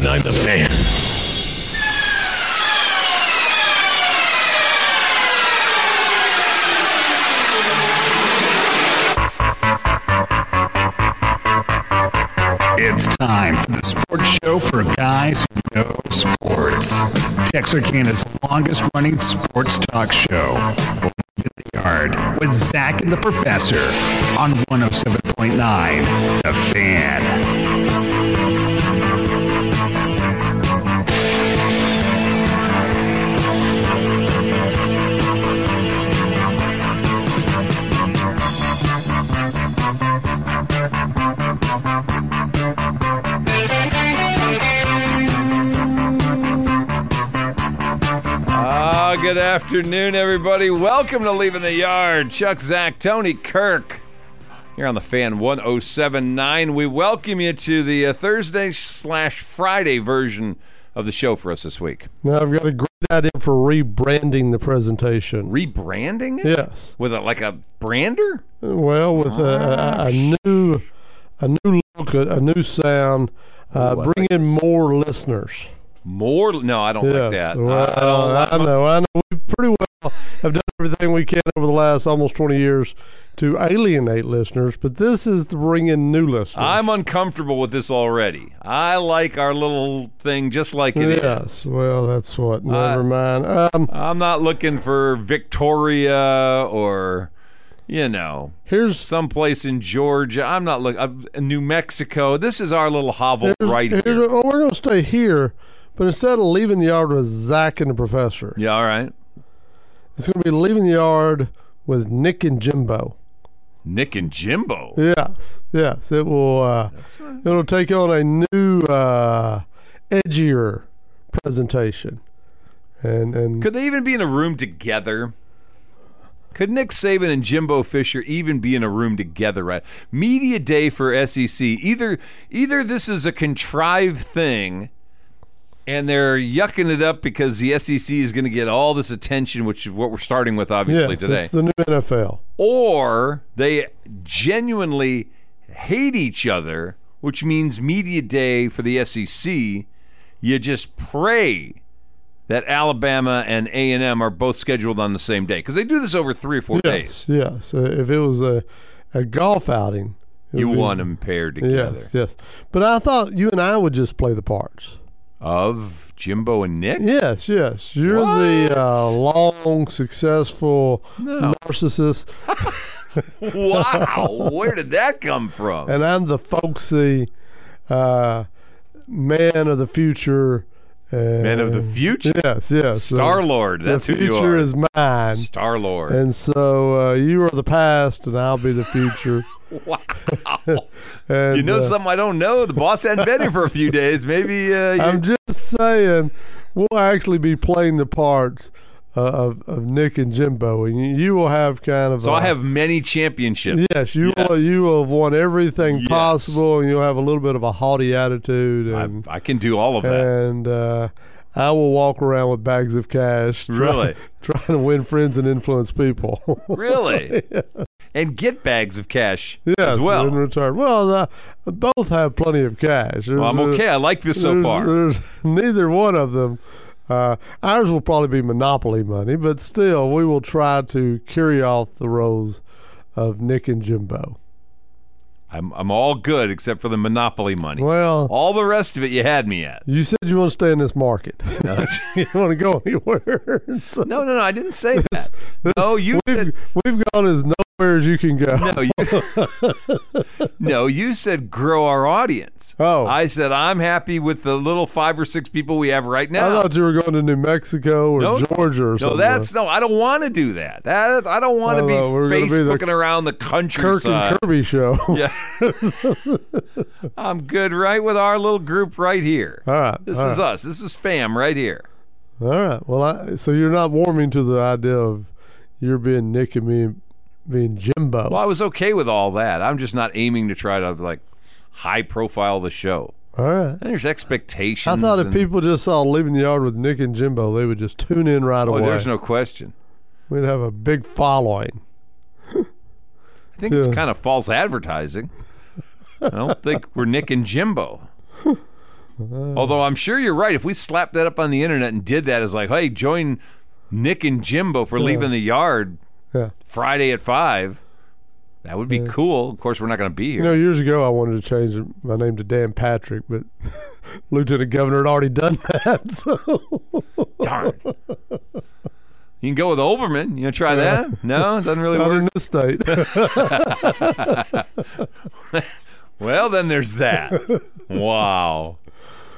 1079 The. It's time for the sports show for guys who know sports. Texarkana's longest running sports talk show. In the Yard with Zach and the Professor on 107.9 The Fan. Good afternoon, everybody. Welcome to Leaving the Yard. Chuck, Zach, Tony, Kirk. Here on the fan 1079. We welcome you to the uh, Thursday slash Friday version of the show for us this week. Now I've got a great idea for rebranding the presentation. Rebranding it? Yes. With a, like a brander? Well, with a, a, a new, a new look, a, a new sound, uh, Ooh, bring in more listeners. More? No, I don't like that. Well, I don't like I know, I know. We pretty well have done everything we can over the last almost twenty years to alienate listeners, but this is to bring in new listeners. I'm uncomfortable with this already. I like our little thing just like it is. yes. Well, that's what. Never mind. Um, I'm not looking for Victoria or, you know, here's someplace in Georgia. I'm not looking. New Mexico. This is our little hovel right here. well, we're going to stay here, but instead of leaving the yard with Zach and the professor, Yeah, all right. it's going to be leaving the yard with Nick and Jimbo. Nick and Jimbo. Yes, yes, it will. Uh, it'll take on a new, uh, edgier presentation, and and Could they even be in a room together? Could Nick Saban and Jimbo Fisher even be in a room together? Right? Media day for SEC. Either either this is a contrived thing, and they're yucking it up because the SEC is going to get all this attention, which is what we're starting with, obviously yes, today. it's the new NFL. or they genuinely hate each other, which means media day for the SEC. You just pray that Alabama and A and M are both scheduled on the same day because they do this over three or four Yes, days. yes. Uh, if it was a a golf outing, You be- want them paired together Yes, yes. But I thought you and I would just play the parts. Of Jimbo and Nick. Yes, yes. You're the uh, long, successful No. narcissist, wow, where did that come from? and I'm the folksy uh, man of the future. And Man of the future, Yes, yes. Star Lord. That's who you are. The future is mine. Star Lord. And so uh, you are the past, and I'll be the future. Wow. And, You know uh, something I don't know? The boss hadn't been here for a few days. Maybe uh, I'm just saying, we'll actually be playing the parts uh, of, of Nick and Jimbo, and you, you will have kind of. So a- I have many championships. Yes, you Yes. Will, you will have won everything Yes. possible, and you'll have a little bit of a haughty attitude, and I, I can do all of that. and uh, I will walk around with bags of cash, try- Really? trying to win friends and influence people. really? And get bags of cash yes, as well. in return. Well, uh, both have plenty of cash. Well, I'm okay. I like this so there's- far. there's neither one of them. Uh, ours will probably be monopoly money, but still, we will try to carry off the roles of Nick and Jimbo. I'm, I'm all good except for the monopoly money. Well, All the rest of it, you had me at. you said you want to stay in this market. No, you don't want to go anywhere. So no, no, no, I didn't say that. No, you we've, said we've gone as nowhere as you can go. no. You, no, you said grow our audience. Oh. I said I'm happy with the little five or six people we have right now. I thought you were going to New Mexico or No, Georgia or No, something. No, that's no. I don't want to do that. That I don't want to Oh, be no, we're gonna be Facebooking around the country. Kirk and Kirby show. Yeah. I'm good right with our little group right here. All right. This all is right. us. This is fam right here. All right. Well, I, so you're not warming to the idea of you're being Nick and me being Jimbo. Well, I was okay with all that. I'm just not aiming to try to like high profile the show. All right. And there's expectations. I thought if and- people just saw leaving the yard with Nick and Jimbo, they would just tune in right Oh, away. there's no question. We'd have a big following. I think it's kind of false advertising. I don't think we're Nick and Jimbo. Although I'm sure you're right. If we slapped that up on the internet and did that as like, hey, join Nick and Jimbo for leaving the yard Yeah. Friday at five, that would be cool. Of course, we're not going to be here. You know, years ago I wanted to change my name to Dan Patrick, but Lieutenant Governor had already done that. So Darn. You can go with Olbermann. You gonna try that? No, it doesn't really not work. in this state. Well, then there's that. wow.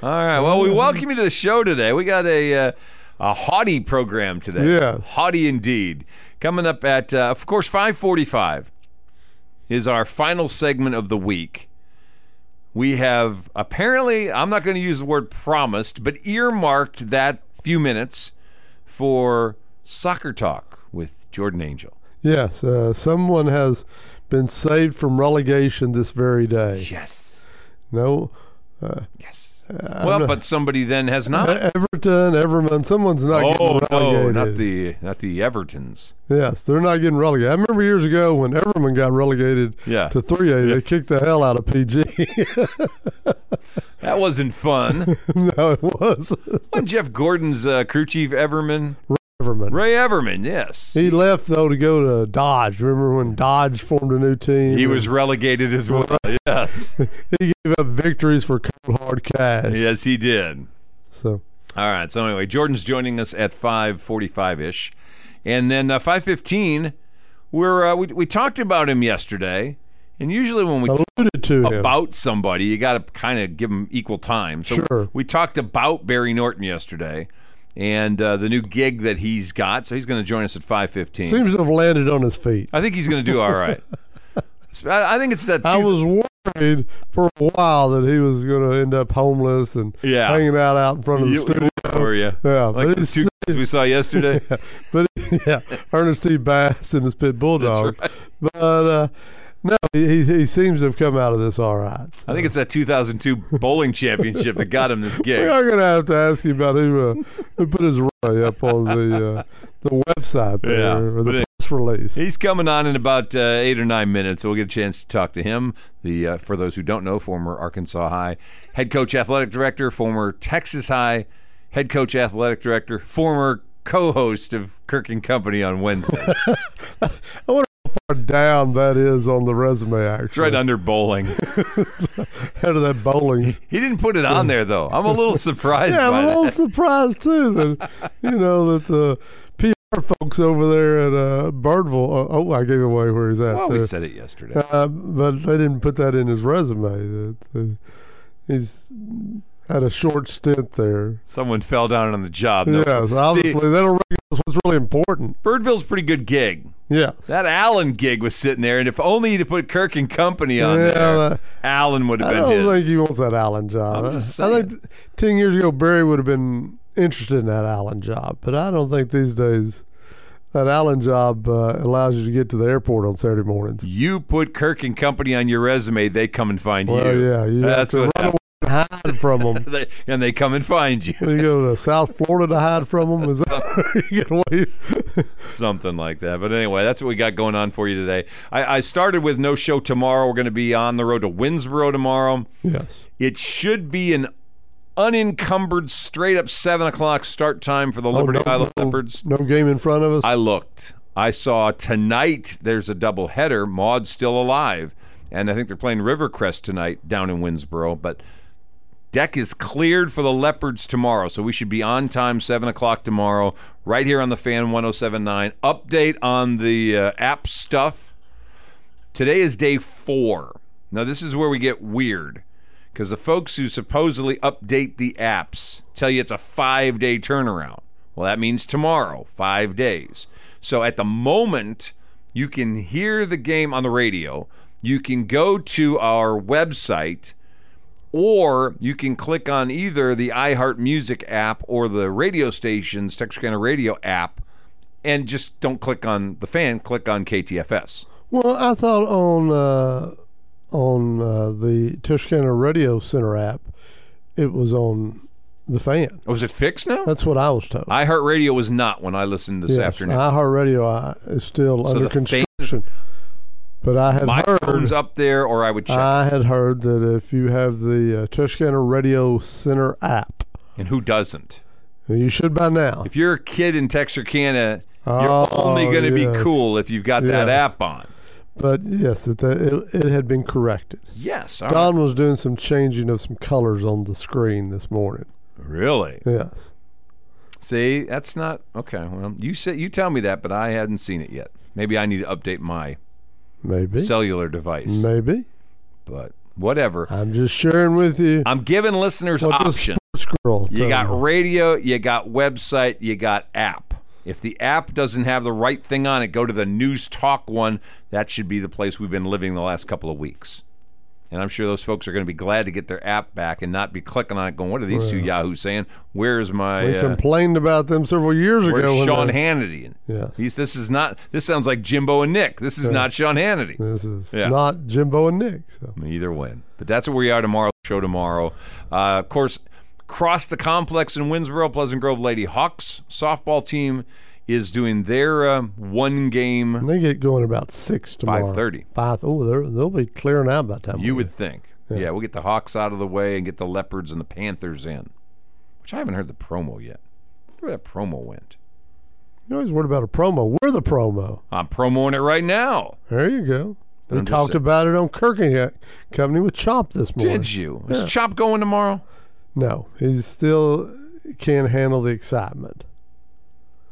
All right. Well, we welcome you to the show today. We got a uh, a haughty program today. Yes. Haughty indeed. Coming up at, uh, of course, 545 is our final segment of the week. We have apparently, I'm not going to use the word promised, but earmarked that few minutes for soccer talk with Jordan Angel. yes, uh, someone has been saved from relegation this very day. Yes. No, Yes. Well, but somebody then has not. Everton, Everman, someone's not Oh getting no, relegated. not the not the Evertons. Yes, they're not getting relegated. I remember years ago when Everman got relegated Yeah. to 3A, they kicked the hell out of PG. That wasn't fun. no, it was Wasn't Jeff Gordon's uh, crew chief Everman? Everman. Ray Everman, yes. He left though to go to Dodge. Remember when Dodge formed a new team? He was relegated as well. Yes. He gave up victories for cold hard cash. Yes, he did. So All right. So anyway, Jordan's joining us at 5:45 ish, and then uh, 5:15. We're uh, we we talked about him yesterday, and usually when we alluded to him. about somebody, you got to kind of give them equal time. So Sure. we talked about Barry Norton yesterday, and uh, the new gig that he's got. So he's going to join us at 5:15. Seems to have landed on his feet. I think he's going to do all right. I think it's that. I was worried for a while that he was going to end up homeless and Yeah. hanging out out in front of the You- studio. Were you? Yeah, Like but the he's two guys we saw yesterday. but yeah, Ernest T. Bass and his pit bulldog. right. But uh, no, he he seems to have come out of this all right. So. I think it's that 2002 bowling championship that got him this gig. We are going to have to ask you about who uh, who put his up on the uh, the website there Yeah, or the it- press release. He's coming on in about uh, eight or nine minutes. We'll get a chance to talk to him. The uh, for those who don't know, former Arkansas High head coach, athletic director, former Texas High head coach, athletic director, former co-host of Kirk and Company on Wednesdays. I wonder far down that is on the resume. Actually, It's right under bowling. Head of that bowling. He didn't put it on there though. I'm a little surprised Yeah, I'm a little that. surprised too that you know that the PR folks over there at uh, Birdville. Uh, oh, I gave away where he's at. Well, we said it yesterday. Uh, but they didn't put that in his resume. That uh, he's had a short stint there. Someone fell down on the job. No. Yes, obviously they don't what's really important. Birdville's a pretty good gig. Yes, That Allen gig was sitting there, and if only to put Kirk and Company on Yeah, there, that- Allen would have I been don't think he wants that Allen job. I think ten years ago Barry would have been interested in that Allen job, but I don't think these days that Allen job uh, allows you to get to the airport on Saturday mornings. you put Kirk and Company on your resume, they come and find Well, you. yeah, you have That's what run hide from them. And they come and find you. you go to South Florida to hide from them. Is that you get away? Something like that. But anyway, that's what we got going on for you today. I, I started with no show tomorrow. We're going to be on the road to Winsboro tomorrow. yes. It should be an unencumbered, straight up 7 o'clock start time for the oh, Liberty Oh, no, Island no, Leopards. No game in front of us. I looked. I saw tonight there's a double header. Maud's still alive. And I think they're playing Rivercrest tonight down in Winsboro. But deck is cleared for the Leopards tomorrow. So we should be on time, 7 o'clock tomorrow, right here on the Fan 1079. Update on the uh, app stuff. Today is day four. Now, this is where we get weird because the folks who supposedly update the apps tell you it's a five day turnaround. Well, that means tomorrow, five days. So at the moment, you can hear the game on the radio. You can go to our website, or you can click on either the iHeart Music app or the radio station's Texarkana Radio app, and just don't click on the fan, click on KTFS. well, I thought on uh, on uh, the Texarkana Radio Center app, it was on the fan. Was it fixed now? That's what I was told. iHeartRadio was not when I listened this yes, afternoon. iHeartRadio uh, is still So under construction. But I had My heard phone's up there, or I would check. I had heard that if you have the uh, Texarkana Radio Center app, and who doesn't? you should by now. If you're a kid in Texarkana, Oh, you're only going to yes. be cool if you've got that app on. But yes, it, it, it had been corrected. Yes. all right. Don was doing some changing of some colors on the screen this morning. Really? Yes. See, that's not okay. Well, you say you tell me that, but I hadn't seen it yet. Maybe I need to update my Maybe. cellular device. Maybe. But whatever. I'm just sharing with you I'm giving listeners what options. girl You got me. radio, you got website, you got app. If the app doesn't have the right thing on it, go to the News Talk one. That should be the place we've been living the last couple of weeks. And I'm sure those folks are going to be glad to get their app back and not be clicking on it going, what are these two yahoos saying? Where's my. We uh, complained about them several years Where's ago. Sean they- Hannity? And Yes. He's, this is not. This sounds like Jimbo and Nick. This is not Sean Hannity. This is Yeah. not Jimbo and Nick. So Either win. But that's where we are tomorrow. Show tomorrow. Uh, of course, across the complex in Winsboro, Pleasant Grove Lady Hawks softball team is doing their uh, one game. They get going about six tomorrow. 5:30. Five. Oh, they'll be clearing out by the time. You would think. Yeah. we'll get the Hawks out of the way and get the Leopards and the Panthers in. Which I haven't heard the promo yet. Where that promo went? You always worried about a promo. We're the promo. I'm promoting it right now. There you go. We I'm talked about it on Kirk and Company with Chop this morning. Did you? Is Chop going tomorrow? No, he still can't handle the excitement.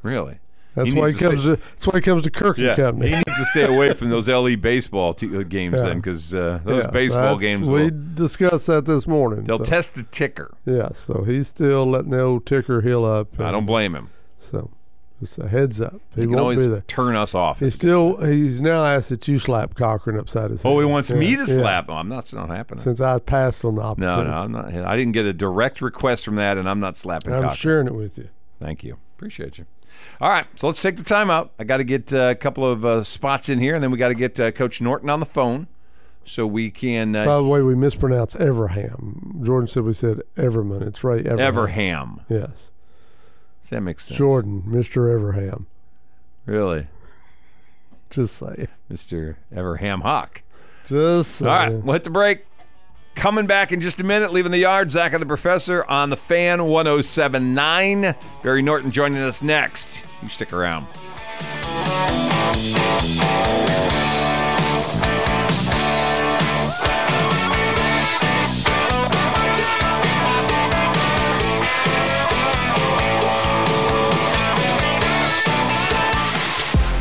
Really? That's He why he to comes stay- to. That's why he comes to Kirk and Yeah, he needs to stay away from those LE baseball uh, games Yeah. then, because uh, those Yeah, baseball games We discussed that this morning. they'll so, test the ticker. Yeah, so he's still letting the old ticker heal up. I don't blame him. So, just a heads up. He, He can won't always be there. turn us off. He's still. He's now asked that you slap Cochran upside his head. oh, he wants me Yeah, to yeah, slap him. I'm not. It's not happening. Since I passed on the No, opportunity. no, I'm not. I didn't get a direct request from that, and I'm not slapping. I'm Cochran. sharing it with you. Thank you. Appreciate you. All right, so let's take the time out. I got to get uh, a couple of uh, spots in here, and then we got to get uh, Coach Norton on the phone so we can. By Uh, the way, we mispronounced Evernham. Jordan said we said Everman. It's right. Evernham. Evernham. Yes. Does that make sense? Jordan, Mr. Evernham. Really? Just say. Mr. Evernham Hawk. Just say. All right, we'll hit the break. Coming back in just a minute, leaving the yard. Zach and the Professor on the fan 1079. Barry Norton joining us next. You stick around.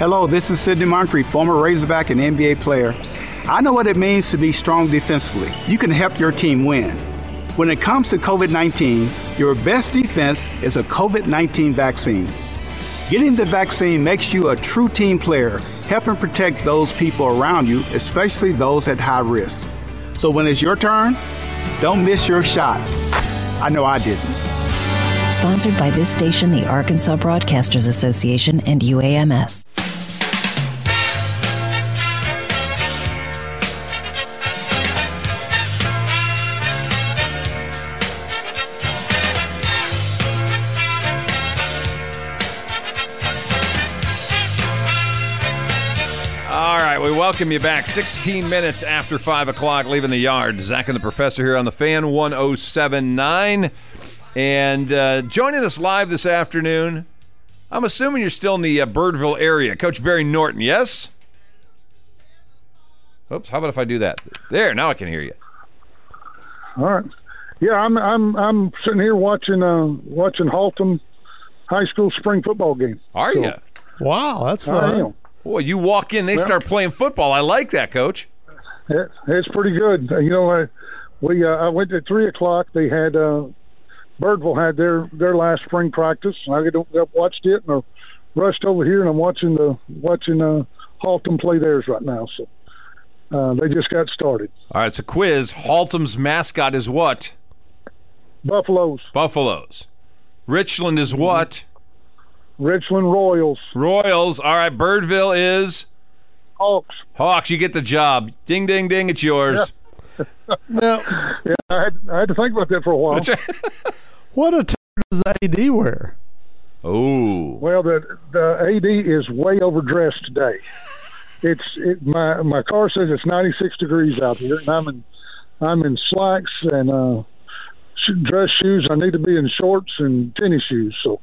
Hello, this is Sidney Moncrief, former Razorback and NBA player. I know what it means to be strong defensively. You can help your team win. When it comes to COVID 19, your best defense is a COVID 19 vaccine. Getting the vaccine makes you a true team player, helping protect those people around you, especially those at high risk. So when it's your turn, don't miss your shot. I know I didn't. Sponsored by this station, the Arkansas Broadcasters Association, and UAMS. Welcome you back. 16 minutes after 5 o'clock, leaving the yard. Zach and the Professor here on the fan 1079. And uh, joining us live this afternoon, I'm assuming you're still in the uh, Birdville area. Coach Barry Norton, yes? Oops, how about if I do that? There, now I can hear you. All right. Yeah, I'm I'm I'm sitting here watching uh watching Haltom High School spring football game. Are you? Wow, that's I fun. Boy, you walk in, they start playing football. I like that, Coach. It, it's pretty good. Uh, You know, I, we uh, I went at three o'clock. They had uh, Birdville had their their last spring practice. I got- I watched it and I rushed over here and I'm watching the watching uh, Haltom play theirs right now. So uh, they just got started. All right, it's a quiz. Haltom's mascot is what? Buffaloes, Buffaloes. Richland is what? Richland Royals, Royals. All right, Birdville is Hawks. Hawks. You get the job. Ding, ding, ding. It's yours. Now, Yeah, I had, I had to think about that for a while. That's right. what attire does AD wear? Oh. Well, the the AD is way overdressed today. It's it, my my car says it's 96 degrees out here, and I'm in I'm in slacks and uh, dress shoes. I need to be in shorts and tennis shoes. So,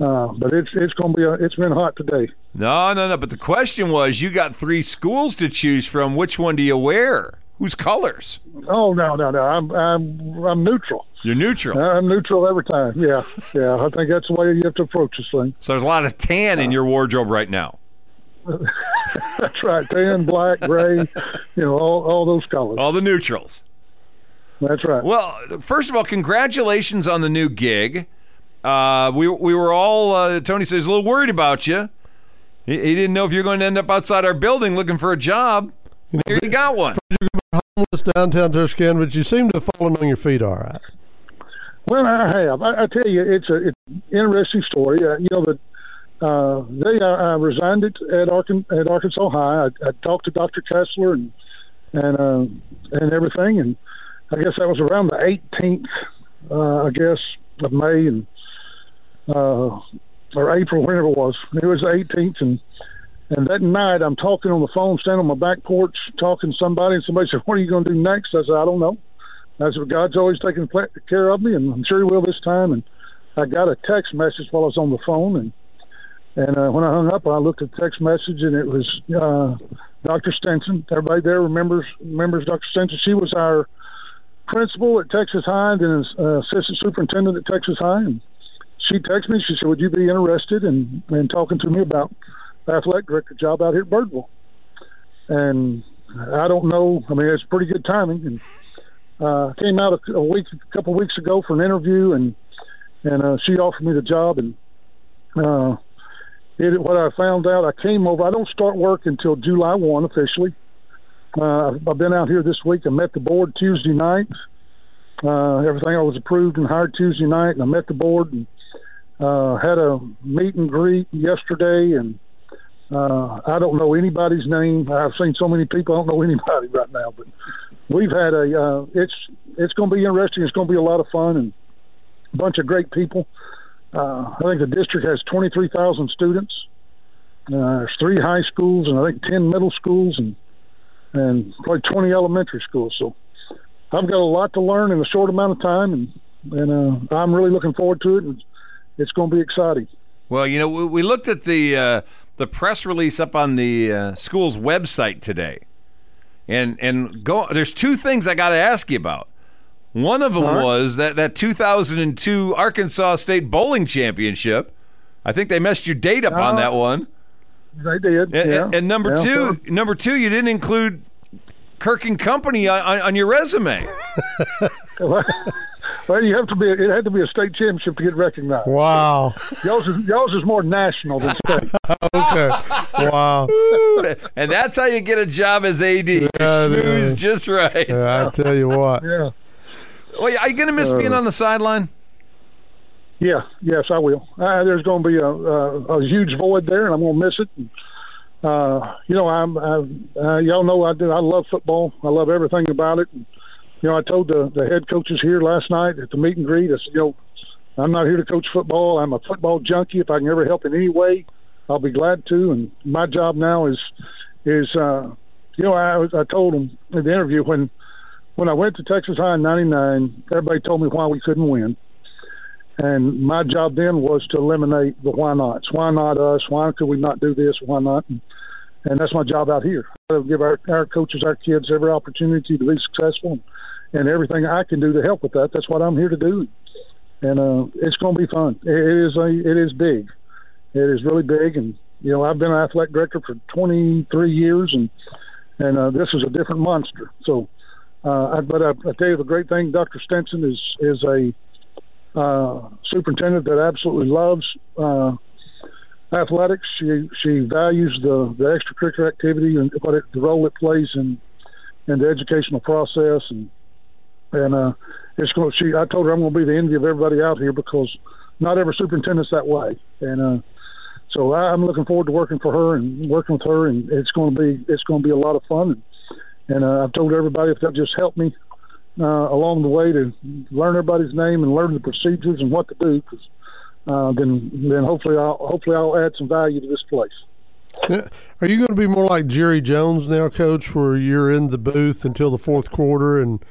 uh, but it's it's to be a, it's been hot today. No, no, no. But the question was, you got three schools to choose from. Which one do you wear? Whose colors? Oh no no no! I'm I'm I'm neutral. You're neutral. I'm neutral every time. Yeah yeah. I think that's the way you have to approach this thing. So there's a lot of tan in your wardrobe right now. That's right. Tan, black, gray, you know, all all those colors. All the neutrals. That's right. Well, first of all, congratulations on the new gig. Uh, we we were all uh, Tony says a little worried about you. He, he didn't know if you're going to end up outside our building looking for a job. Here you got one. Homeless downtown Tuskegee, but you seem to have fallen on your feet all right. Well, I have. I, I tell you, it's a it's an interesting story. Uh, you know, that uh, they I, I resigned it at, Arkan, at Arkansas High. I, I talked to Dr. Kesler and and uh, and everything, and I guess that was around the 18th, uh, I guess, of May and uh, or April, whenever it was. It was the 18th, and and that night I'm talking on the phone, standing on my back porch, talking to somebody, and somebody said, "What are you going to do next?" I said, "I don't know." I said, God's always taking care of me, and I'm sure He will this time. And I got a text message while I was on the phone, and and uh, when I hung up, I looked at the text message, and it was uh, Dr. Stinson. Everybody there remembers remembers Dr. Stinson. She was our principal at Texas High, and then uh, assistant superintendent at Texas High. And she texted me. She said, "Would you be interested in in talking to me about the athletic director job out here at Birdville?" And I don't know. I mean, it's pretty good timing, and uh, came out a, a week, a couple weeks ago for an interview, and and uh, she offered me the job. And uh, it, what I found out, I came over. I don't start work until July one officially. Uh, I've been out here this week. I met the board Tuesday night. Uh, everything I was approved and hired Tuesday night, and I met the board and uh, had a meet and greet yesterday. And uh, I don't know anybody's name. I've seen so many people. I don't know anybody right now, but we've had a. Uh, it's it's going to be interesting. It's going to be a lot of fun and a bunch of great people. Uh, I think the district has 23,000 students. Uh, there's three high schools and I think 10 middle schools and and probably 20 elementary schools. So I've got a lot to learn in a short amount of time, and and uh, I'm really looking forward to it. And it's going to be exciting. Well, you know, we, we looked at the uh, the press release up on the uh, school's website today, and and go. There's two things I got to ask you about. One of them was that that 2002 Arkansas State Bowling Championship. I think they messed your date up on Oh. that one. They did. And, yeah. and number Yeah, two, number two, you didn't include Kirk and Company on, on, on your resume. so- well, you have to be. It had to be a state championship to get recognized. Wow. Y'all's is, y'all's is more national than state. Okay. Wow. and that's how you get a job as AD. You Yeah, it schmooze just right. Yeah, I tell you what. yeah. Well, are you going to miss being on the sideline? Yeah, yes, I will. Uh, there's going to be a, a, a huge void there, and I'm going to miss it. And, uh, you know, I'm, I'm uh, y'all know I do. I love football. I love everything about it. And, you know, I told the, the head coaches here last night at the meet and greet. I said, you know, I'm not here to coach football. I'm a football junkie. If I can ever help in any way, I'll be glad to. And my job now is is uh, you know, I I told them in the interview when when I went to Texas High in '99, everybody told me why we couldn't win. And my job then was to eliminate the why nots. Why not us? Why could we not do this? Why not? And, and that's my job out here. I give our, our coaches, our kids, every opportunity to be successful, and everything I can do to help with that. That's what I'm here to do. And uh, it's going to be fun. It is a, it is big. It is really big. And you know, I've been an athletic director for 23 years, and and uh, this is a different monster. So, uh, I, but I, I tell you, the great thing, Dr. Stinson is is a uh, superintendent that absolutely loves uh, athletics. She she values the, the extracurricular activity and what it, the role it plays in in the educational process. And and uh, it's going. She I told her I'm going to be the envy of everybody out here because not every superintendent's that way. And uh, so I'm looking forward to working for her and working with her. And it's going to be it's going to be a lot of fun. And, and uh, I've told everybody if they'll just help me uh, along the way to learn everybody's name and learn the procedures and what to do, because uh, then then hopefully I'll hopefully I'll add some value to this place. Are you going to be more like Jerry Jones now, Coach, where you're in the booth until the fourth quarter, and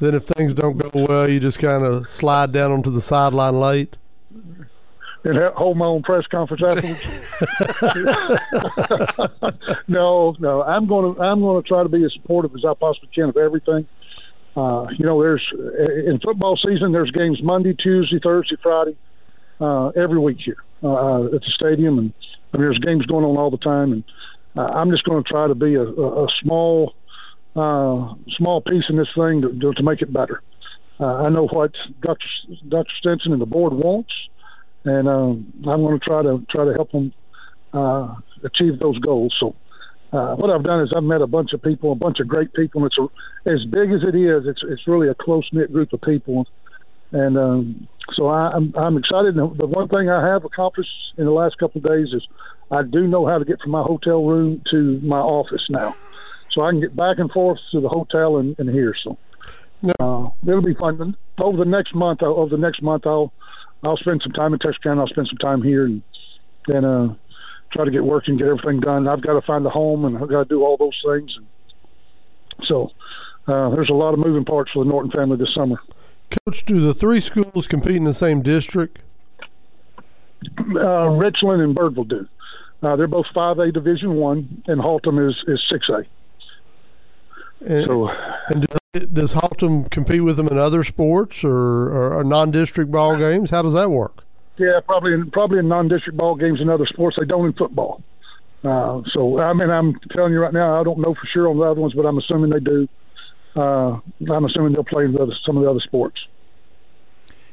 then if things don't go well, you just kind of slide down onto the sideline late? and hold my own press conference afterwards. no, no, I'm going to I'm going to try to be as supportive as I possibly can of everything. Uh, you know, there's in football season. There's games Monday, Tuesday, Thursday, Friday, uh, every week here uh, at the stadium, and I mean, there's games going on all the time. And uh, I'm just going to try to be a, a, a small, uh, small piece in this thing to, to make it better. Uh, I know what Dr. Dr. Stinson and the board wants, and um, I'm going to try to try to help them uh, achieve those goals. So uh, what I've done is I've met a bunch of people, a bunch of great people. And it's a, as big as it is, it's it's really a close knit group of people, and um, so I, I'm I'm excited. The one thing I have accomplished in the last couple of days is I do know how to get from my hotel room to my office now, so I can get back and forth to the hotel and, and here. So uh, it'll be fun. Over the next month, over the next month, I'll I'll spend some time in Texarkana. I'll spend some time here, and then. Uh, try to get working, get everything done. I've got to find a home, and I've got to do all those things. And so uh, there's a lot of moving parts for the Norton family this summer. Coach, do the three schools compete in the same district? Uh, Richland and Birdville do. Uh, they're both 5A Division One, and Haltom is is 6A. And, so, and does Haltom compete with them in other sports or, or non-district ball games? How does that work? Yeah, probably in, probably in non-district ball games and other sports. They don't in football. Uh, so I mean, I'm telling you right now, I don't know for sure on the other ones, but I'm assuming they do. Uh, I'm assuming they'll play in the other, some of the other sports.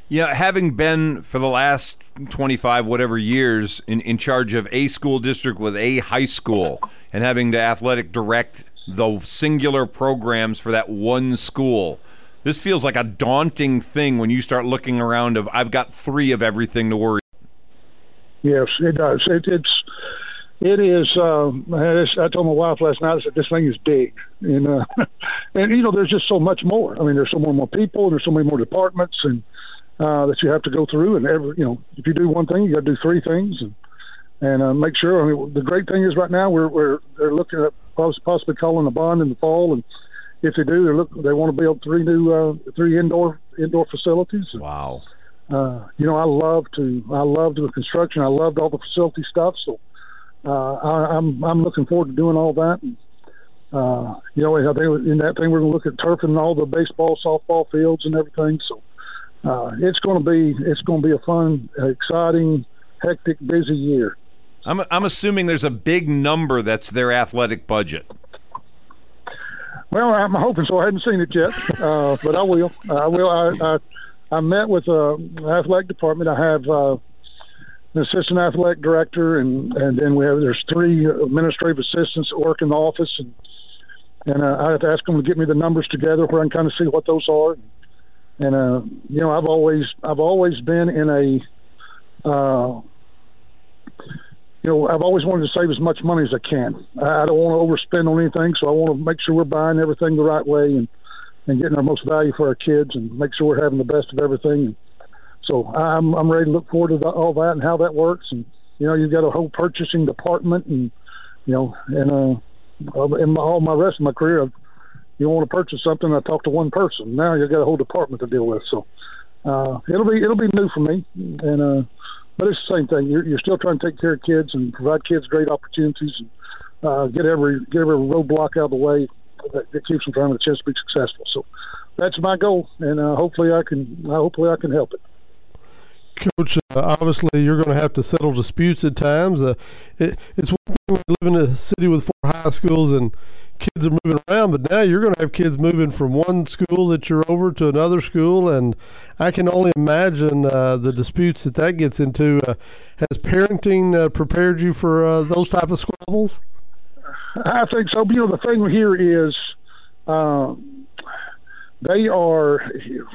Yeah, having been for the last 25 whatever years in, in charge of a school district with a high school and having to athletic direct the singular programs for that one school this feels like a daunting thing when you start looking around of I've got three of everything to worry. Yes, it does. It, it's it is. Uh, I told my wife last night. I said this thing is big, and uh, and you know there's just so much more. I mean, there's so many more people, there's so many more departments, and uh, that you have to go through. And every you know, if you do one thing, you got to do three things, and and uh, make sure. I mean, the great thing is right now we're we're they're looking at possibly calling a bond in the fall and if they do, they look they want to build three new uh, three indoor indoor facilities. Wow. Uh, you know, I love to I loved the construction. I loved all the facility stuff. So uh, I, I'm I'm looking forward to doing all that. And, uh, you know, I think in that thing we're going to look at turf and all the baseball, softball fields and everything. So uh, it's going to be it's going to be a fun, exciting, hectic, busy year. I'm I'm assuming there's a big number that's their athletic budget. Well, I'm hoping so. I haven't seen it yet, uh, but I will. I will. I, I, I met with uh, the athletic department. I have uh, an assistant athletic director, and and then we have there's three administrative assistants that work in the office, and and uh, I have to ask them to get me the numbers together where I can kind of see what those are. And uh, you know, I've always I've always been in a uh, you know, I've always wanted to save as much money as I can. I, don't want to overspend on anything, so I want to make sure we're buying everything the right way and and getting our most value for our kids and make sure we're having the best of everything. So I'm I'm ready to look forward to the, all that and how that works. And you know, you've got a whole purchasing department, and you know, and uh, in my, all my rest of my career, I've, you want to purchase something, I talk to one person. Now you've got a whole department to deal with. So uh, it'll be it'll be new for me, and uh, but it's the same thing. You're, you're still trying to take care of kids and provide kids great opportunities and uh, get every get every roadblock out of the way that, that keeps them trying to chance to be successful. So that's my goal, and uh, hopefully I can hopefully I can help it. Coach, uh, obviously you're going to have to settle disputes at times. Uh, it, it's one thing we live in a city with four high schools and kids are moving around, but now you're going to have kids moving from one school that you're over to another school, and I can only imagine uh, the disputes that that gets into. Uh, has parenting uh, prepared you for uh, those type of squabbles? I think so. You know, the thing here is. Um, they are,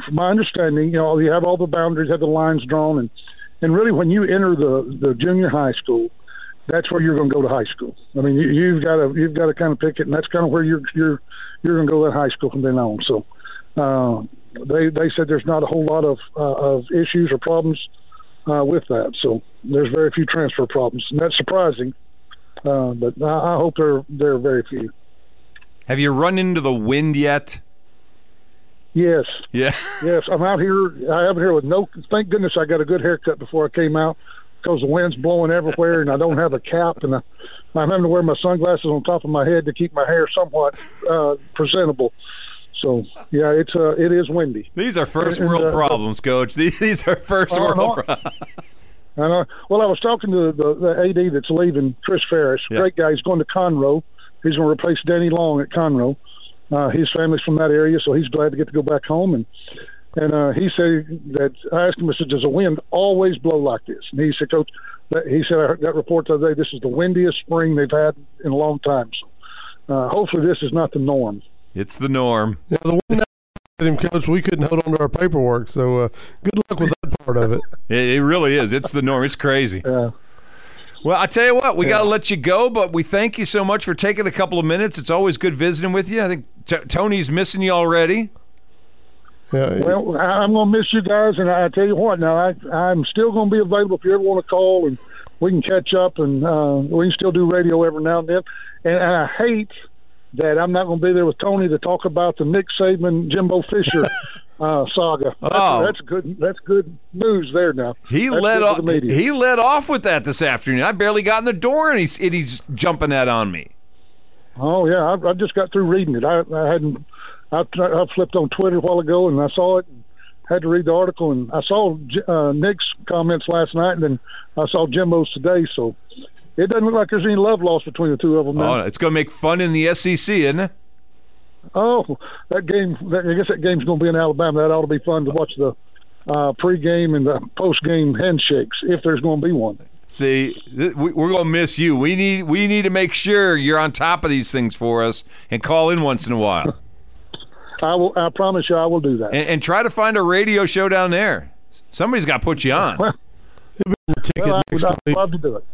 from my understanding, you know, you have all the boundaries, have the lines drawn, and and really when you enter the the junior high school, that's where you're going to go to high school. I mean, you, you've got to you've got to kind of pick it, and that's kind of where you're you're you're going to go to high school from then on. So, uh, they they said there's not a whole lot of uh, of issues or problems uh, with that. So there's very few transfer problems, and that's surprising. Uh, but I, I hope there there are very few. Have you run into the wind yet? Yes. Yeah. yes, I'm out here. I am here with no. Thank goodness I got a good haircut before I came out because the wind's blowing everywhere and I don't have a cap and I, I'm having to wear my sunglasses on top of my head to keep my hair somewhat uh, presentable. So yeah, it's uh, it is windy. These are first and, world uh, problems, Coach. These these are first world problems. And, uh, well, I was talking to the, the AD that's leaving, Chris Ferris. Yep. Great guy. He's going to Conroe. He's going to replace Danny Long at Conroe. Uh, his family's from that area, so he's glad to get to go back home. And and uh, he said that I asked him, I said, "Does the wind always blow like this?" And he said, "Coach," he said, "I heard that report the other day. This is the windiest spring they've had in a long time. So uh, hopefully, this is not the norm." It's the norm. Yeah, the one that him, coach, we couldn't hold on to our paperwork. So uh, good luck with that part of it. it. It really is. It's the norm. It's crazy. Yeah. Well, I tell you what, we yeah. got to let you go, but we thank you so much for taking a couple of minutes. It's always good visiting with you. I think t- Tony's missing you already. Yeah. Well, I'm going to miss you guys, and I tell you what, now I, I'm still going to be available if you ever want to call, and we can catch up, and uh, we can still do radio every now and then. And, and I hate that I'm not going to be there with Tony to talk about the Nick Saban, Jimbo Fisher uh, saga. That's, oh. that's good. That's good news there. Now he that's led off. He led off with that this afternoon. I barely got in the door, and he's and he's jumping that on me. Oh yeah, I, I just got through reading it. I, I hadn't. I, I flipped on Twitter a while ago, and I saw it. And had to read the article, and I saw uh, Nick's comments last night, and then I saw Jimbo's today. So it doesn't look like there's any love lost between the two of them. Now. Oh, it's going to make fun in the SEC, isn't it? Oh, that game. That, I guess that game's going to be in Alabama. That ought to be fun to watch the uh, pregame and the postgame handshakes if there's going to be one. See, we're going to miss you. We need we need to make sure you're on top of these things for us and call in once in a while. I will. I promise you, I will do that. And, and, try to find a radio show down there. Somebody's got to put you on. Well, well, I would love to do it.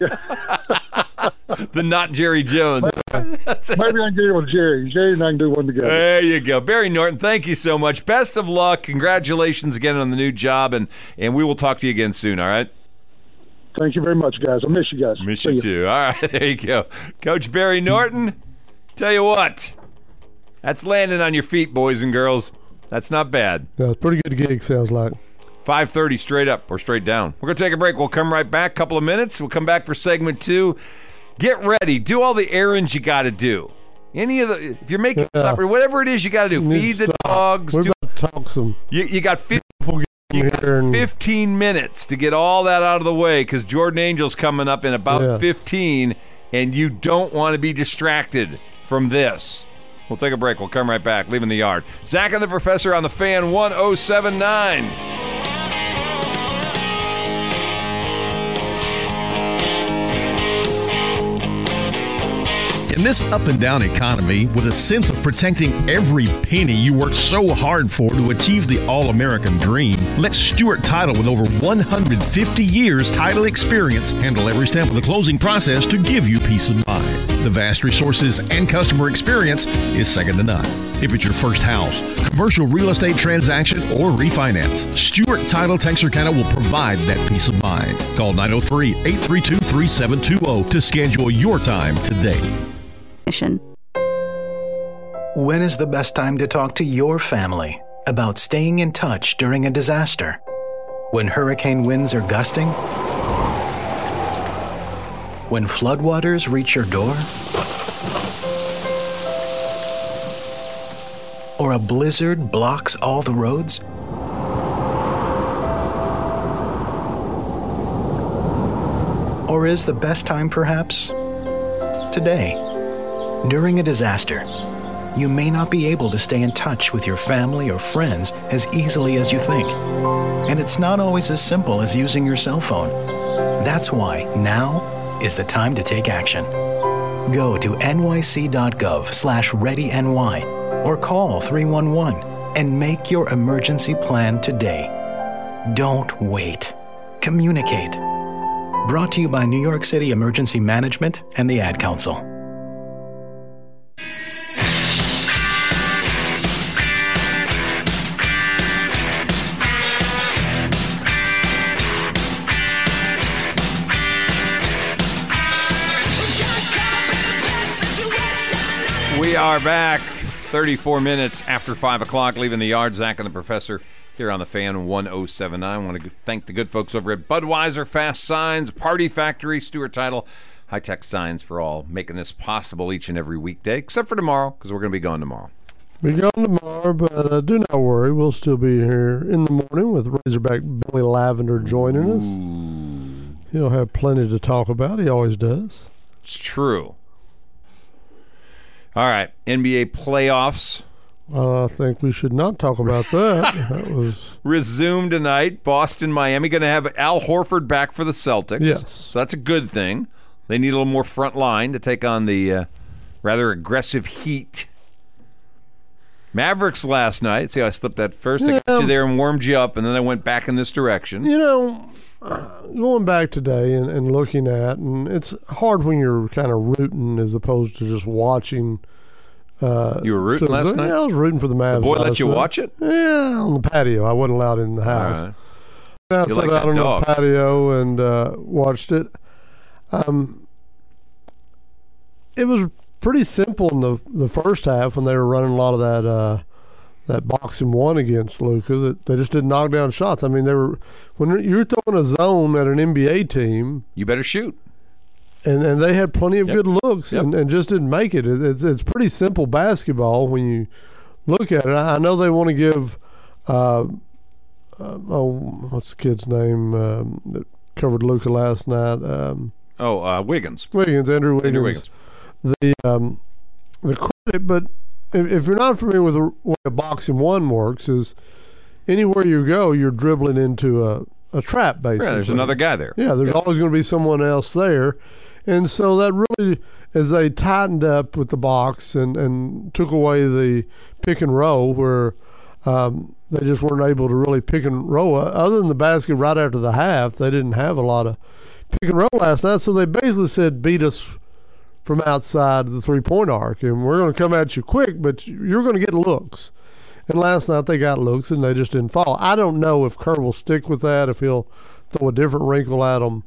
Yeah. the not Jerry Jones. Maybe I can get it with Jerry. Jerry and I can do one together. There you go. Barry Norton, thank you so much. Best of luck. Congratulations again on the new job, and, and we will talk to you again soon, all right? Thank you very much, guys. I miss you guys. Miss See you, you too. All right, there you go. Coach Barry Norton, tell you what, that's landing on your feet, boys and girls. That's not bad. Yeah, pretty good gig, sounds like. 5:30 straight up or straight down. We're going to take a break. We'll come right back. Couple of minutes. We'll come back for segment 2. Get ready. Do all the errands you got to do. Any of the if you're making yeah. supper, whatever it is you got to do. Feed the dogs. We're do, about to talk some. You, you got 50, you got 15 minutes to get all that out of the way cuz Jordan Angel's coming up in about yes. 15 and you don't want to be distracted from this. We'll take a break. We'll come right back. Leaving the yard. Zach and the professor on the fan 1079. In this up and down economy, with a sense of protecting every penny you worked so hard for to achieve the all American dream, let Stewart Title, with over 150 years title experience, handle every step of the closing process to give you peace of mind. The vast resources and customer experience is second to none. If it's your first house, commercial real estate transaction, or refinance, Stewart Title Texarkana will provide that peace of mind. Call 903 832 3720 to schedule your time today. When is the best time to talk to your family about staying in touch during a disaster? When hurricane winds are gusting? When floodwaters reach your door? Or a blizzard blocks all the roads? Or is the best time perhaps today? During a disaster, you may not be able to stay in touch with your family or friends as easily as you think. And it's not always as simple as using your cell phone. That's why now is the time to take action. Go to nyc.gov slash readyny or call 311 and make your emergency plan today. Don't wait. Communicate. Brought to you by New York City Emergency Management and the Ad Council. Are back 34 minutes after 5 o'clock, leaving the yard. Zach and the professor here on the fan 1079. I want to thank the good folks over at Budweiser, Fast Signs, Party Factory, Stewart Title, High Tech Signs for all, making this possible each and every weekday, except for tomorrow, because we're going to be going tomorrow. Be gone tomorrow, but uh, do not worry. We'll still be here in the morning with Razorback Billy Lavender joining us. He'll have plenty to talk about. He always does. It's true. All right, NBA playoffs Uh, I think we should not talk about that. that was resume tonight. Boston, Miami. Going to have Al Horford back for the Celtics. Yes. So that's a good thing. They need a little more front line to take on the uh, rather aggressive Heat. Mavericks last night. See how I slipped that first? I got you there and warmed you up, and then I went back in this direction. You know, uh, going back today and, and looking at, and it's hard when you're kind of rooting as opposed to just watching. Uh, You were rooting last night? Yeah, I was rooting for the Mavs. The boy let you night. watch it? Yeah, on the patio. I wasn't allowed in the house. Right. I You sat like out on dog. the patio and uh, watched it. Um, it was pretty simple in the the first half when they were running a lot of that uh, that box and one against Luka. That they just didn't knock down shots. I mean, they were when you're throwing a zone at an NBA team, You better shoot. and and they had plenty of Yep. good looks Yep. and, and just didn't make it. it. It's it's pretty simple basketball when you look at it. I I know they want to give. Uh, uh, oh, what's the kid's name um, that covered Luka last night? Um, Oh, uh, Wiggins. Wiggins, Andrew Wiggins. Andrew Wiggins. The um, the credit, but if, if you're not familiar with the way a box and one works, is anywhere you go, you're dribbling into a, a trap. Basically, Yeah, there's another guy there. yeah, there's always going to be someone else there. And so that really, as they tightened up with the box and, and took away the pick and roll, where um, they just weren't able to really pick and roll. Uh, Other than the basket right after the half, they didn't have a lot of pick and roll last night. So they basically said, beat us from outside the three point arc, and we're going to come at you quick, but you're going to get looks. And last night they got looks, and they just didn't fall. I don't know if Kerr will stick with that, if he'll throw a different wrinkle at them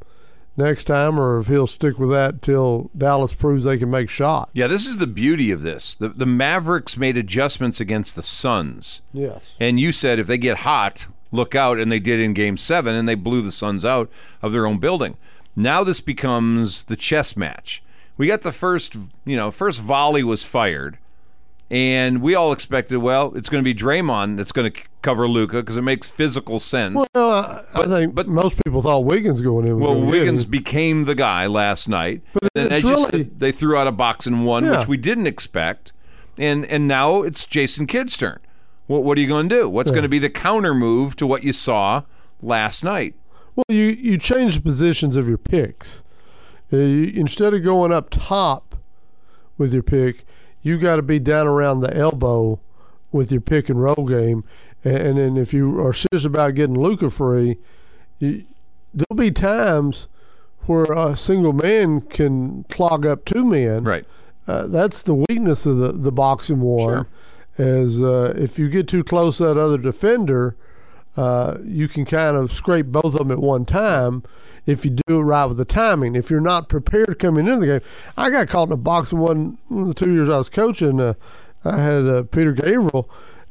next time, or if he'll stick with that till Dallas proves they can make shots. Yeah, this is the beauty of this. The, the Mavericks made adjustments against the Suns. Yes. And you said if they get hot, look out, and they did in game seven, and they blew the Suns out of their own building. Now this becomes the chess match. We got the first, you know, first volley was fired, and we all expected, well, it's going to be Draymond that's going to cover Luka because it makes physical sense. Well, uh, I, I think but- most people thought Wiggins going in. Well, Wiggins it. became the guy last night, But and then they it's just really- they threw out a box and one, Yeah. which we didn't expect, and and now it's Jason Kidd's turn. What what are you going to do? What's going to be the counter move to what you saw last night? Well, you you change the positions of your picks. Uh, instead of going up top with your pick, you got to be down around the elbow with your pick and roll game. And, then if you are serious about getting Luka free, you, there'll be times where a single man can clog up two men. Right. Uh, that's the weakness of the, the box and one. Is uh, if you get too close to that other defender, uh, you can kind of scrape both of them at one time if you do it right with the timing. If you're not prepared coming into the game, I got caught in a box and one, one of the two years I was coaching. Uh, I had uh, Peter Gabriel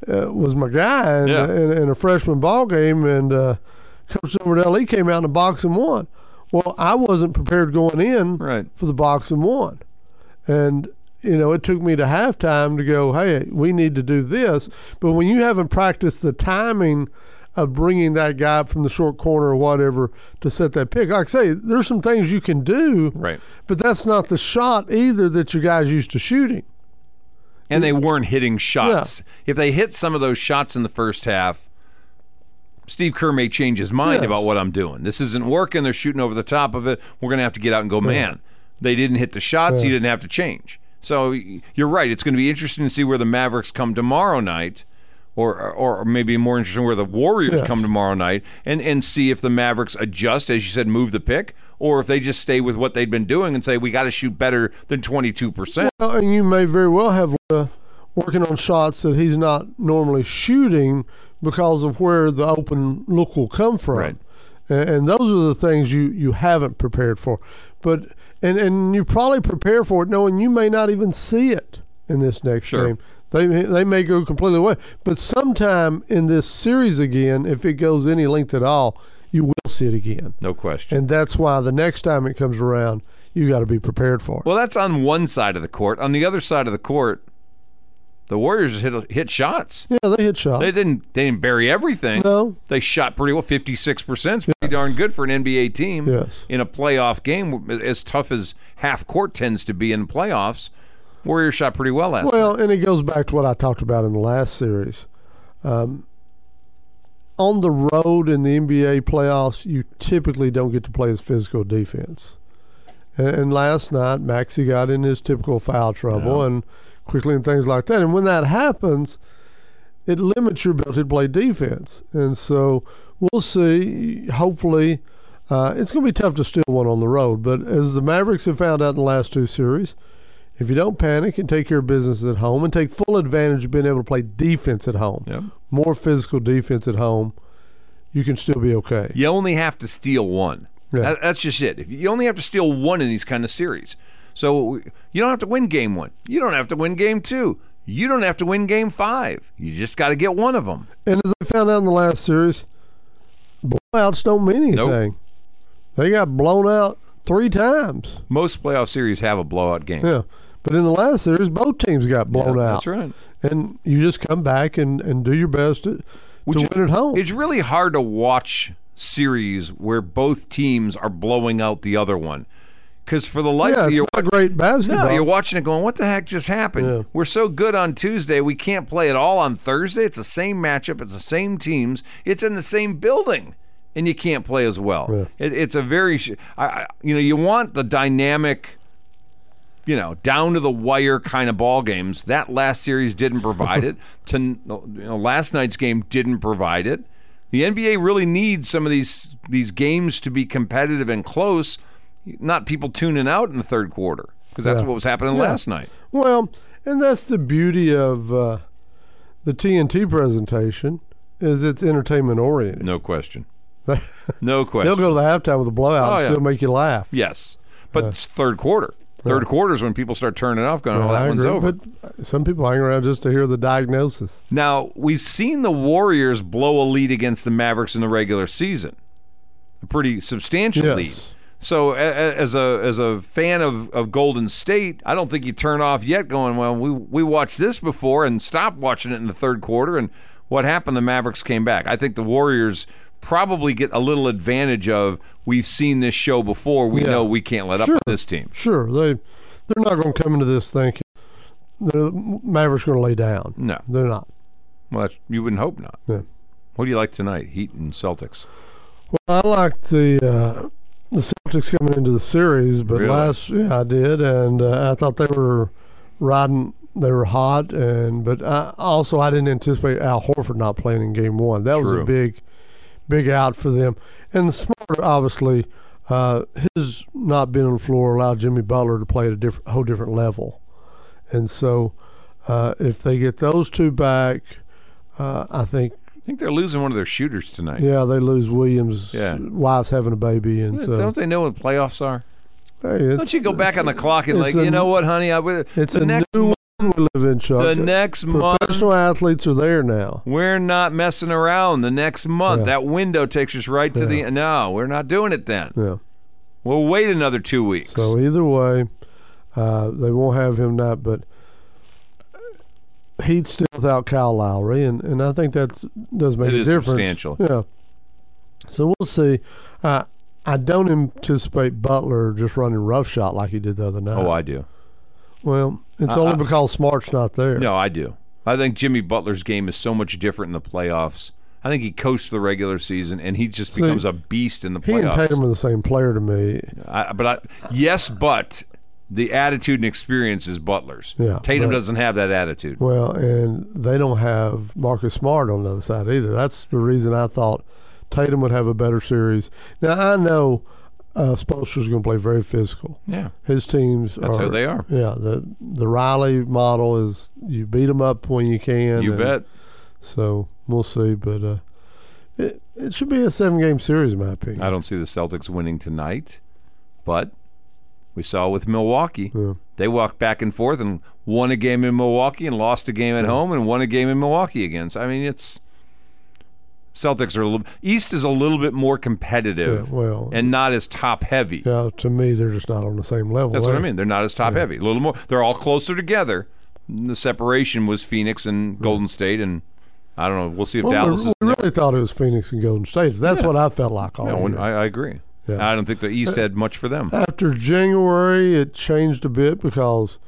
uh, was my guy in, Yeah. in, in a freshman ball game, and uh, Coach Silverdale he came out in a box and one. Well, I wasn't prepared going in Right. for the box and one, and you know it took me to halftime to go, hey, we need to do this. But when you haven't practiced the timing of bringing that guy up from the short corner or whatever to set that pick. Like I say, there's some things you can do, Right. but that's not the shot either that your guys used to shooting. And they weren't hitting shots. If they hit some of those shots in the first half, Steve Kerr may change his mind Yes. about what I'm doing. This isn't working. They're shooting over the top of it. We're going to have to get out and go, man. They didn't hit the shots. You didn't have to change. So you're right. It's going to be interesting to see where the Mavericks come tomorrow night. Or, or maybe more interesting where the Warriors Yes. come tomorrow night and, and see if the Mavericks adjust, as you said, move the pick, or if they just stay with what they've been doing and say, we got to shoot better than 22%. Well, and you may very well have uh, working on shots that he's not normally shooting because of where the open look will come from. Right. And, and those are the things you, you haven't prepared for. But and, and you probably prepare for it knowing you may not even see it in this next Sure. game. They, may- they may go completely away. But sometime in this series again, if it goes any length at all, you will see it again. No question. And that's why the next time it comes around, you got to be prepared for it. Well, that's on one side of the court. On the other side of the court, the Warriors hit hit shots. yeah, they hit shots. They didn't they didn't bury everything. No. They shot pretty well. Fifty six percent is pretty darn good for an NBA team. Yes. In a playoff game, as tough as half court tends to be in playoffs, Warriors shot pretty well last. Well, and it goes back to what I talked about in the last series. Um, on the road in the NBA playoffs, you typically don't get to play as physical defense. And, and last night, Maxi got in his typical foul trouble and quickly and things like that. And when that happens, it limits your ability to play defense. And so we'll see. Hopefully, uh, it's going to be tough to steal one on the road. But as the Mavericks have found out in the last two series, if you don't panic and take care of business at home and take full advantage of being able to play defense at home, Yep. more physical defense at home, you can still be okay. You only have to steal one. Yeah. That- that's just it. If you only have to steal one in these kind of series. So you don't have to win game one. You don't have to win game two. You don't have to win game five. You just got to get one of them. And as I found out in the last series, blowouts don't mean Nope. anything. They got blown out three times. Most playoff series have a blowout game. Yeah. But in the last series, both teams got blown Yeah, out. That's right. And you just come back and, and do your best to, Which to win at home. It's really hard to watch series where both teams are blowing out the other one. Because for the life yeah, of you, not great basketball. no, you're watching it going, what the heck just happened? Yeah. We're so good on Tuesday, we can't play at all on Thursday. It's the same matchup, it's the same teams, it's in the same building, and you can't play as well. Yeah. It, it's a very, sh- I, I, you know, you want the dynamic you know, down to the wire kind of ball games. That last series didn't provide it. To you know, last night's game didn't provide it. The NBA really needs some of these these games to be competitive and close, not people tuning out in the third quarter because that's Yeah. what was happening Yeah. last night. Well, and that's the beauty of uh, the TNT presentation is it's entertainment oriented. No question. No question. They'll go to the halftime with a blowout Oh, and yeah. still make you laugh. yes, but it's third quarter. Third quarter is when people start turning off, going, "Oh, that I one's agree, over." But some people hang around just to hear the diagnosis. Now, we've seen the Warriors blow a lead against the Mavericks in the regular season. A pretty substantial Yes. lead. So as a as a fan of, of Golden State, I don't think you turn off yet going, well, we we watched this before and stopped watching it in the third quarter and what happened the Mavericks came back. I think the Warriors probably get a little advantage of we've seen this show before. We Yeah. know we can't let up Sure. on this team. Sure, they they're not going to come into this thinking the Mavericks going to lay down. No. they're not. Well, that's, you wouldn't hope not. Yeah. What do you like tonight? Heat and Celtics. Well, I liked the uh, the Celtics coming into the series, but Really? last yeah I did, and uh, I thought they were riding. They were hot, and but I, also I didn't anticipate Al Horford not playing in Game One. That was a big, big out for them. And the Smart, obviously, uh, his not being on the floor allowed Jimmy Butler to play at a different, whole different level, and so uh, if they get those two back, uh, I think I think they're losing one of their shooters tonight. yeah they lose Williams. Yeah. wife's having a baby, and so Don't they know what playoffs are? Hey, Don't you go back on the clock and like, a- you know what, honey? I would, It's the a next new we live in, Chuck. the next month Professional athletes are there now. we're not messing around. The next month, Yeah. that window takes us right to the. No, we're not doing it then. Yeah. We'll wait another two weeks. So either way, uh, they won't have him not. But Heat's still without Kyle Lowry, and, and I think that's does make It a is difference. substantial. Yeah. So we'll see. Uh, I don't anticipate Butler just running roughshod like he did the other night. Oh, I do. Well, it's Uh, only because Smart's not there. No, I do. I think Jimmy Butler's game is so much different in the playoffs. I think he coached the regular season, and he just See, becomes a beast in the playoffs. He and. Tatum are the same player to me. I, but I, yes, but the attitude and experience is Butler's. Yeah, Tatum but- doesn't have that attitude. Well, and they don't have Marcus Smart on the other side either. That's the reason I thought Tatum would have a better series. Now I know uh, Spoelstra's going to play very physical. Yeah. his teams. That's are, how they are. Yeah, the the Riley model is you beat them up when you can. You bet. So we'll see, but uh, it it should be a seven game series in my opinion. I don't see the Celtics winning tonight, but we saw with Milwaukee. They walked back and forth and won a game in Milwaukee and lost a game at home and won a game in Milwaukee again. So, I mean, it's Celtics are a little East is a little bit more competitive Yeah, well- and not as top heavy. Yeah, to me they're just not on the same level. That's what I mean. They're not as top heavy. A little more. They're all closer together. The separation was Phoenix and Golden State, and I don't know. We'll see if Well, Dallas we, really thought it was Phoenix and Golden State. That's Yeah. what I felt like all Yeah, year. I, I agree. Yeah. I don't think the East had much for them. After January, it changed a bit because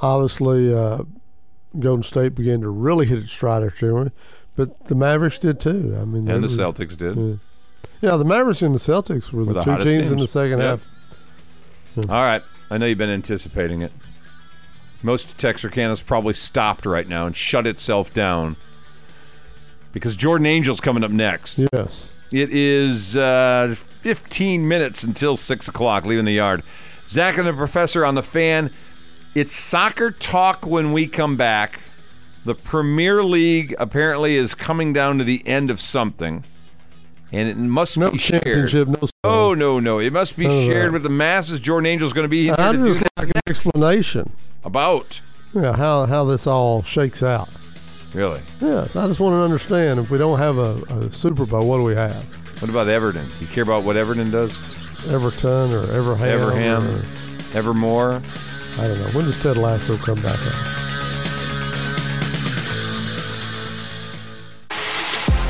obviously uh, Golden State began to really hit its stride after January, but the Mavericks did too. I mean, And the Celtics did. Yeah. Yeah, the Mavericks and the Celtics were Were the, the two hottest teams, in the second Yep. half. All right. I know you've been anticipating it. Most Texarkana's probably stopped right now and shut itself down because Jordan Angel's coming up next. Yes. It is uh, 15 minutes until 6 o'clock, leaving the yard. Zach and the professor on the fan. It's soccer talk when we come back. The Premier League apparently is coming down to the end of something, and it must No be shared. no. Oh no, no! It must be shared with the masses. Jordan Angel's going to be here I to do just that like an explanation. about. Yeah, how how this all shakes out. Really? Yes, I just want to understand. If we don't have a, a Super Bowl, what do we have? What about Everton? You care about what Everton does? Everton or Everham? Everham, or- Evermore. I don't know. When does Ted Lasso come back up?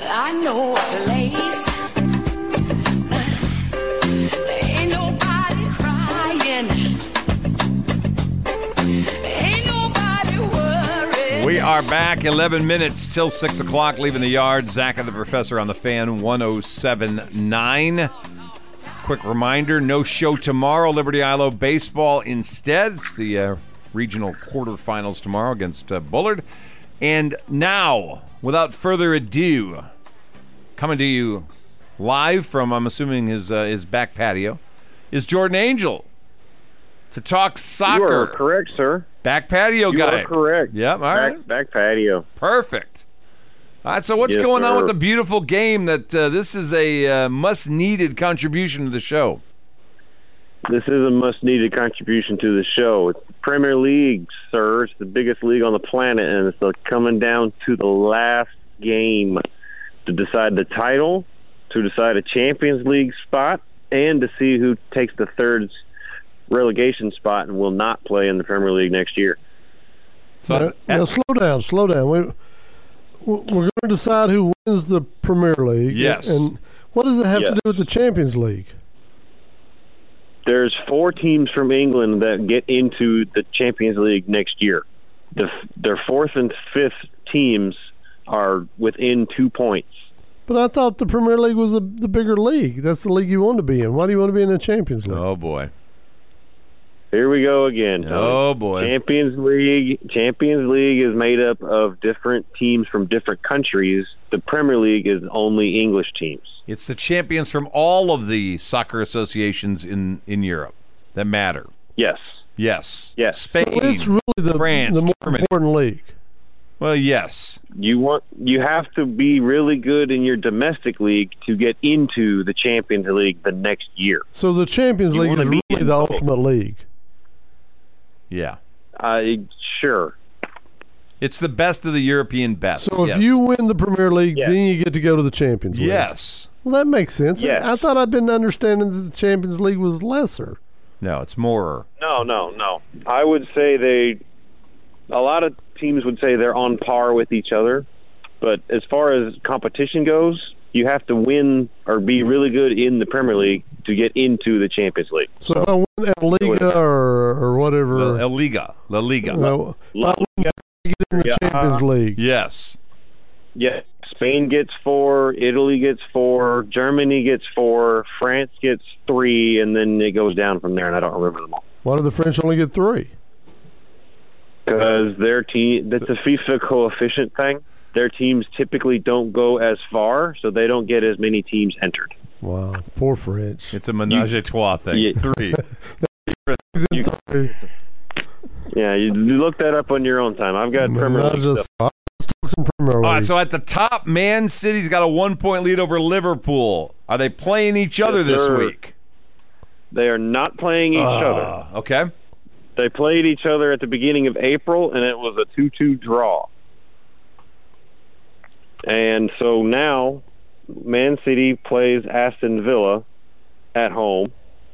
I know a place. We are back 11 minutes till 6 o'clock, leaving the yard. Zach and the professor on the fan 1079. Quick reminder no show tomorrow. Liberty Eylau baseball instead. It's the uh, regional quarterfinals tomorrow against uh, Bullard. And now, without further ado, coming to you live from, I'm assuming, his, uh, his back patio, is Jordan Angel to talk soccer. You are correct, sir. Back patio you guy. correct. Yep, all back, right. Back patio. Perfect. All right, so what's Yes, going on with the beautiful game that uh, this is a uh, must needed contribution to the show? This is a must-needed contribution to the show. It's the Premier League, sir. It's the biggest league on the planet, and it's coming down to the last game to decide the title, to decide a Champions League spot, and to see who takes the third relegation spot and will not play in the Premier League next year. now, now, slow down, slow down. We, we're going to decide who wins the Premier League. Yes. And what does it have Yes. to do with the Champions League? There's four teams from England that get into the Champions League next year. the their fourth and fifth teams are within two points. But I thought the Premier League was the, the bigger league. That's the league you want to be in. Why do you want to be in the Champions League? Oh boy. Here we go again. Tony. Oh boy. Champions League. Champions League is made up of different teams from different countries. The Premier League is only English teams. It's the champions from all of the soccer associations in in Europe that matter. Yes. Yes. Yes. Spain. So it's really the, France, the more Germany. important league. Well, yes. You want you have to be really good in your domestic league to get into the Champions League the next year. So the Champions You League is really in the both. ultimate league. Yeah. Uh, sure. It's the best of the European best. So if Yes. you win the Premier League, then you get to go to the Champions League. Yes. Well, that makes sense. Yes. I thought I'd been understanding that the Champions League was lesser. No, it's more. No, no, no. I would say they. A lot of teams would say they're on par with each other, but as far as competition goes, you have to win or be really good in the Premier League to get into the Champions League. So if I win El Liga or, or whatever, La Liga. La Liga. No. La Liga. get in the Yeah. Champions League. Yes. Yeah, Spain gets four, Italy gets four, Germany gets four, France gets three, and then it goes down from there. And I don't remember them all Why do the French only get three? because their team. That's a FIFA coefficient thing. Their teams typically don't go as far, so they don't get as many teams entered. Wow, poor French. It's a menage a trois thing. Yeah. Three. You- yeah, you, you look that up on your own time. I've got Premier Not League just stuff. let's talk some Premier All right, so at the top, Man City's got a one point lead over Liverpool. Are they playing each other Yes, this sir. week? They are not playing each other. Ah, Okay. They played each other at the beginning of April, and it was a 2 2 draw. And so now, Man City plays Aston Villa at home,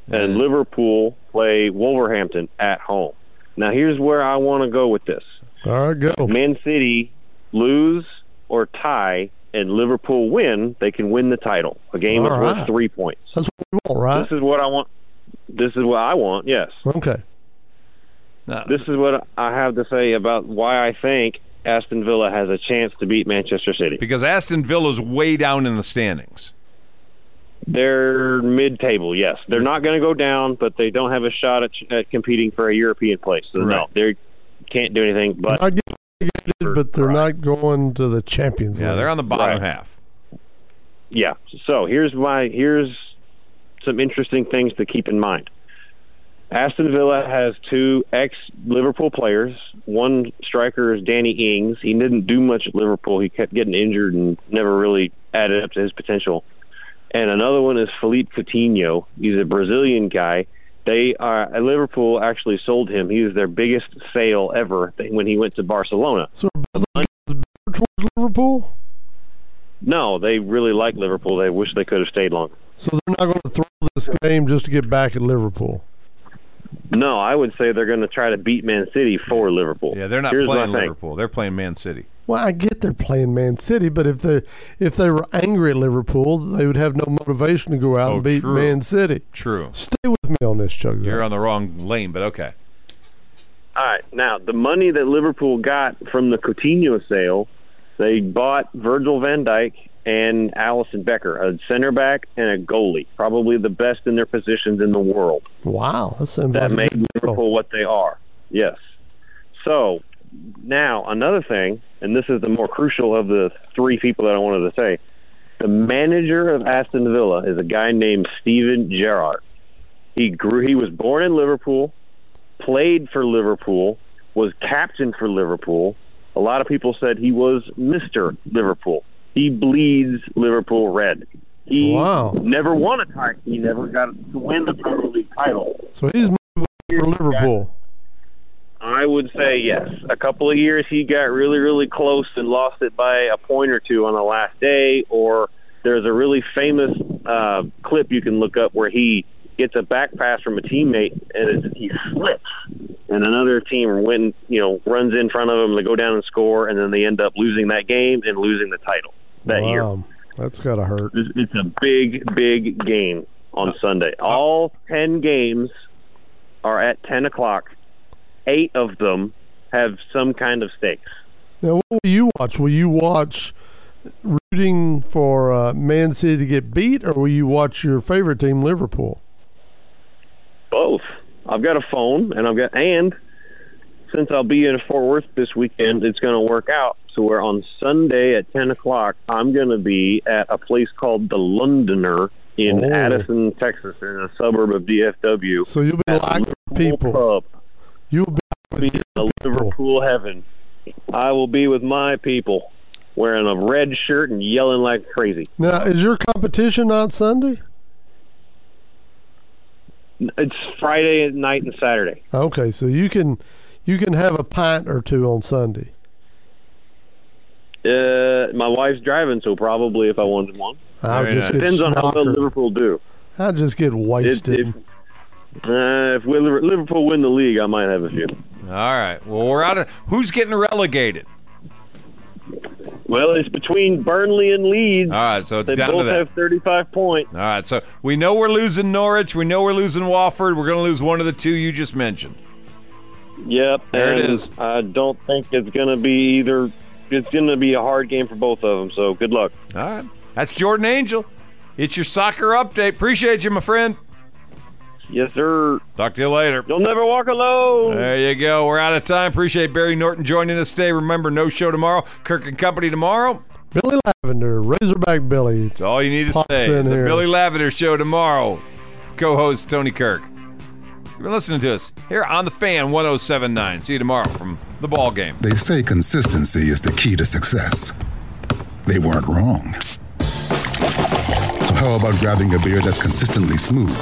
and Liverpool play Wolverhampton at home. Now, here's where I want to go with this All right, go. Man City lose or tie, and Liverpool win, they can win the title. A game All that's right. worth three points. That's what we want, right? This is what I want. This is what I want, yes. Okay. This is what I have to say about why I think Aston Villa has a chance to beat Manchester City. Because Aston Villa's way down in the standings. They're mid-table, yes. They're not going to go down, but they don't have a shot at, at competing for a European place. So no, they can't do anything. But Not getting but they're not going to the Champions Yeah, League. they're on the bottom Right. half. yeah, so here's my here's some interesting things to keep in mind. Aston Villa has two ex Liverpool players. One striker is Danny Ings. He didn't do much at Liverpool. He kept getting injured and never really added up to his potential. And another one is Philippe Coutinho. He's a Brazilian guy. They uh, are Liverpool actually sold him. He was their biggest sale ever when he went to Barcelona. So are both those guys better towards Liverpool? No, they really like Liverpool. They wish they could have stayed longer. So they're not going to throw this game just to get back at Liverpool. No, I would say they're going to try to beat Man City for Liverpool. Yeah, they're not Here's playing my thing. Liverpool. They're playing Man City. Well, I get they're playing Man City, but if they if they were angry at Liverpool, they would have no motivation to go out Oh, and beat true. Man City. True. Stay with me on this, Chuck. You're on the wrong lane, but okay. All right, now the money that Liverpool got from the Coutinho sale, they bought Virgil van Dijk and Alisson Becker, a center back and a goalie, probably the best in their positions in the world. Wow, that that made. Liverpool what they are. Yes. So now another thing, and this is the more crucial of the three people that I wanted to say. The manager of Aston Villa is a guy named Steven Gerrard. He grew. He was born in Liverpool, played for Liverpool, was captain for Liverpool. A lot of people said he was Mister Liverpool. He bleeds Liverpool red. He Wow. never won a title. He never got to win the Premier League title. So he's moving for Liverpool. I would say yes. A couple of years he got really, really close and lost it by a point or two on the last day. Or there's a really famous uh, clip you can look up where he gets a back pass from a teammate and he slips, and another team went, you know, runs in front of him. They go down and score, and then they end up losing that game and losing the title that year. that's got to hurt. It's, it's a big, big game on Sunday. All ten games are at ten o'clock. Eight of them have some kind of stakes. Now, what will you watch? Will you watch rooting for uh, Man City to get beat, or will you watch your favorite team, Liverpool? Both. I've got a phone, and I've got and since I'll be in Fort Worth this weekend, it's going to work out. So we're on Sunday at ten o'clock. I'm going to be at a place called the Londoner in Oh. Addison, Texas, in a suburb of DFW. So you'll be Liverpool people. Pub. You'll be I'll be in the Liverpool heaven. I will be with my people, wearing a red shirt and yelling like crazy. now. Is your competition on Sunday? It's Friday night and Saturday. Okay, so you can you can have a pint or two on Sunday. Uh, my wife's driving, so probably if I wanted one. I'll just get Depends on how well. Liverpool do. I'll just get If, wasted. if, uh, if we- Liverpool win the league, I might have a few. All right. Well, we're out of. Who's getting relegated? Well, it's between Burnley and Leeds. All right, so it's they down to both that. have 35 points. All right, so we know we're losing Norwich. We know we're losing Watford. We're going to lose one of the two you just mentioned. Yep. There it and is. I don't think it's going to be either. It's going to be a hard game for both of them. So good luck. All right. That's Jordan Angel. It's your soccer update. Appreciate you, my friend. Yes, sir. Talk to you later. You'll never walk alone. There you go. We're out of time. Appreciate Barry Norton joining us today. Remember, no show tomorrow. Kirk and Company tomorrow. Billy Lavender, Razorback Billy. That's all you need to say. The here. Billy Lavender Show tomorrow. Co-host Tony Kirk. You've been listening to us here on the Fan 1079. See you tomorrow from the ball game. They say consistency is the key to success. They weren't wrong. So, how about grabbing a beer that's consistently smooth,